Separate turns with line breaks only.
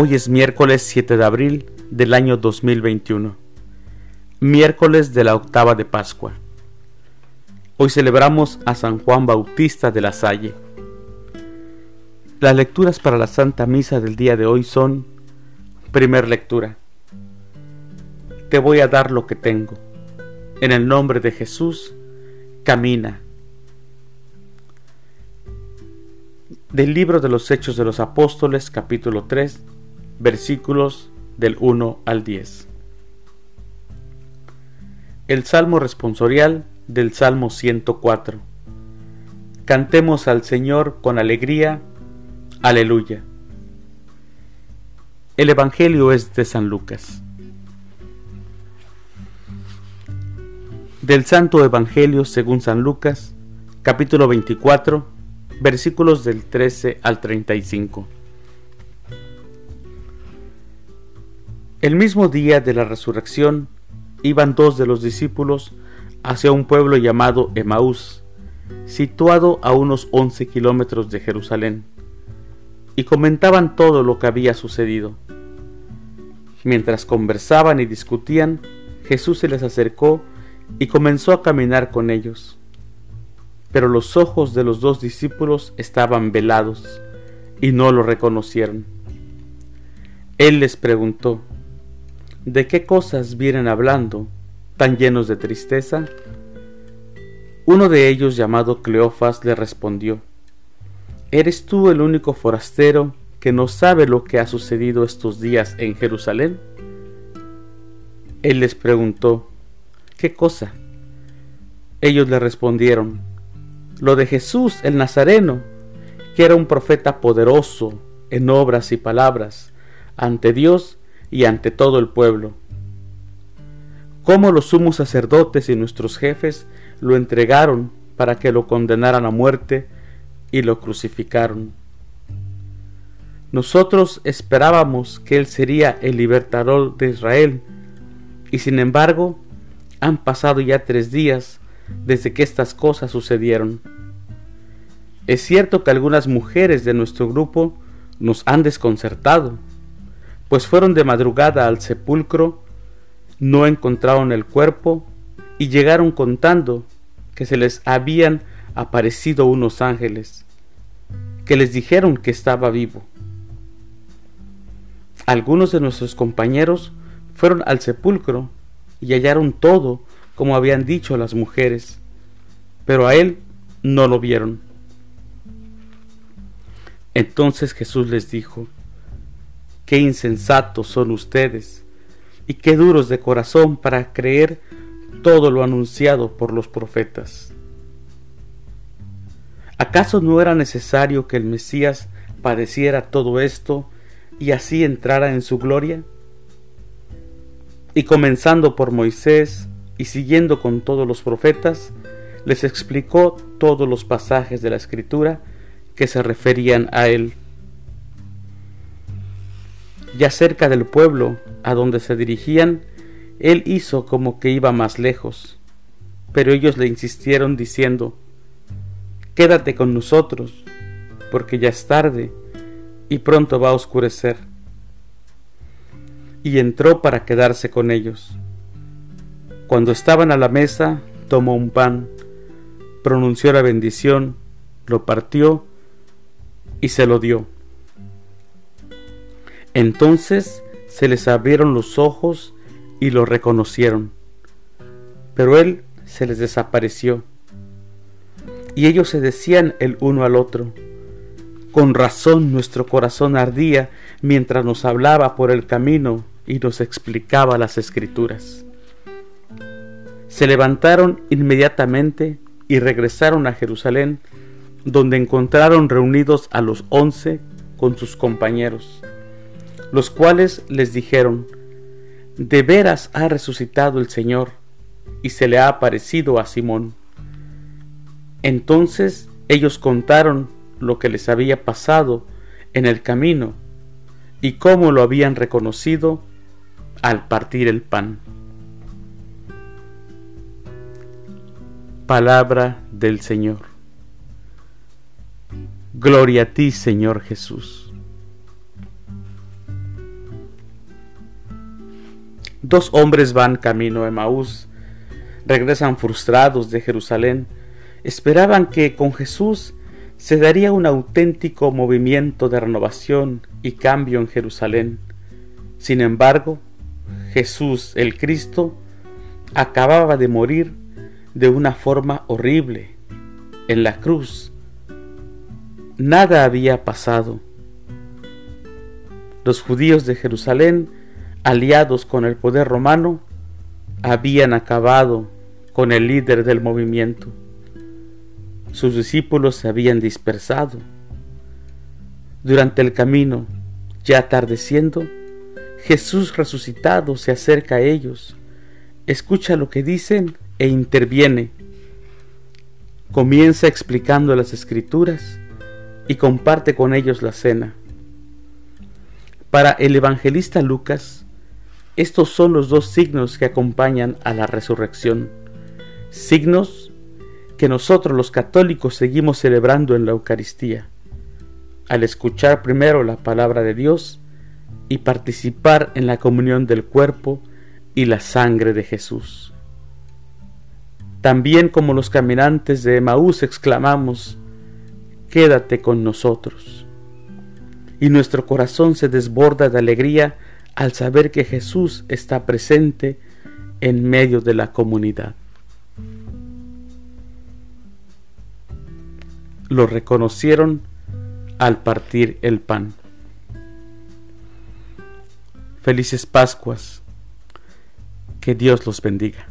Hoy es miércoles 7 de abril del año 2021, miércoles de la octava de Pascua. Hoy celebramos a San Juan Bautista de la Salle. Las lecturas para la Santa Misa del día de hoy son, primer lectura, Te voy a dar lo que tengo. En el nombre de Jesús, camina. Del libro de los Hechos de los Apóstoles, capítulo 3, versículos del 1 al 10. El Salmo responsorial del Salmo 104. Cantemos al Señor con alegría. Aleluya. El Evangelio es de San Lucas. Del Santo Evangelio según San Lucas, capítulo 24, versículos del 13 al 35. El mismo día de la resurrección iban dos de los discípulos hacia un pueblo llamado Emaús, situado a unos once kilómetros de Jerusalén, y comentaban todo lo que había sucedido. Mientras conversaban y discutían, Jesús se les acercó y comenzó a caminar con ellos. Pero los ojos de los dos discípulos estaban velados y no lo reconocieron. Él les preguntó, ¿De qué cosas vienen hablando, tan llenos de tristeza? Uno de ellos, llamado Cleofas, le respondió, ¿Eres tú el único forastero que no sabe lo que ha sucedido estos días en Jerusalén? Él les preguntó, ¿qué cosa? Ellos le respondieron, lo de Jesús el Nazareno, que era un profeta poderoso en obras y palabras ante Dios y ante todo el pueblo. Cómo los sumos sacerdotes y nuestros jefes lo entregaron para que lo condenaran a muerte y lo crucificaron. Nosotros esperábamos que Él sería el libertador de Israel, y sin embargo han pasado ya tres días desde que estas cosas sucedieron. Es cierto que algunas mujeres de nuestro grupo nos han desconcertado, pues fueron de madrugada al sepulcro, no encontraron el cuerpo y llegaron contando que se les habían aparecido unos ángeles, que les dijeron que estaba vivo. Algunos de nuestros compañeros fueron al sepulcro y hallaron todo como habían dicho las mujeres, pero a él no lo vieron. Entonces Jesús les dijo, Qué insensatos son ustedes y qué duros de corazón para creer todo lo anunciado por los profetas. ¿Acaso no era necesario que el Mesías padeciera todo esto y así entrara en su gloria? Y comenzando por Moisés y siguiendo con todos los profetas, les explicó todos los pasajes de la Escritura que se referían a él. Ya cerca del pueblo a donde se dirigían, él hizo como que iba más lejos, pero ellos le insistieron diciendo, Quédate con nosotros, porque ya es tarde y pronto va a oscurecer. Y entró para quedarse con ellos. Cuando estaban a la mesa, tomó un pan, pronunció la bendición, lo partió y se lo dio entonces se les abrieron los ojos y lo reconocieron, pero él se les desapareció. Y ellos se decían el uno al otro, con razón nuestro corazón ardía mientras nos hablaba por el camino y nos explicaba las escrituras. Se levantaron inmediatamente y regresaron a Jerusalén, donde encontraron reunidos a los once con sus compañeros los cuales les dijeron, de veras ha resucitado el Señor, y se le ha aparecido a Simón. Entonces ellos contaron lo que les había pasado en el camino y cómo lo habían reconocido al partir el pan. Palabra del Señor. Gloria a ti, Señor Jesús. Dos hombres van camino a Emaús, regresan frustrados de Jerusalén, esperaban que con Jesús se daría un auténtico movimiento de renovación y cambio en Jerusalén. Sin embargo, Jesús el Cristo acababa de morir de una forma horrible en la cruz. Nada había pasado. Los judíos de Jerusalén, aliados con el poder romano, habían acabado con el líder del movimiento. Sus discípulos se habían dispersado. Durante el camino, ya atardeciendo, Jesús resucitado se acerca a ellos, escucha lo que dicen e interviene. Comienza explicando las escrituras y comparte con ellos la cena. Para el evangelista Lucas, estos son los dos signos que acompañan a la resurrección, signos que nosotros los católicos seguimos celebrando en la Eucaristía, al escuchar primero la palabra de Dios y participar en la comunión del cuerpo y la sangre de Jesús. También como los caminantes de Emaús exclamamos, quédate con nosotros. Y nuestro corazón se desborda de alegría al saber que Jesús está presente en medio de la comunidad. Lo reconocieron al partir el pan. Felices Pascuas. Que Dios los bendiga.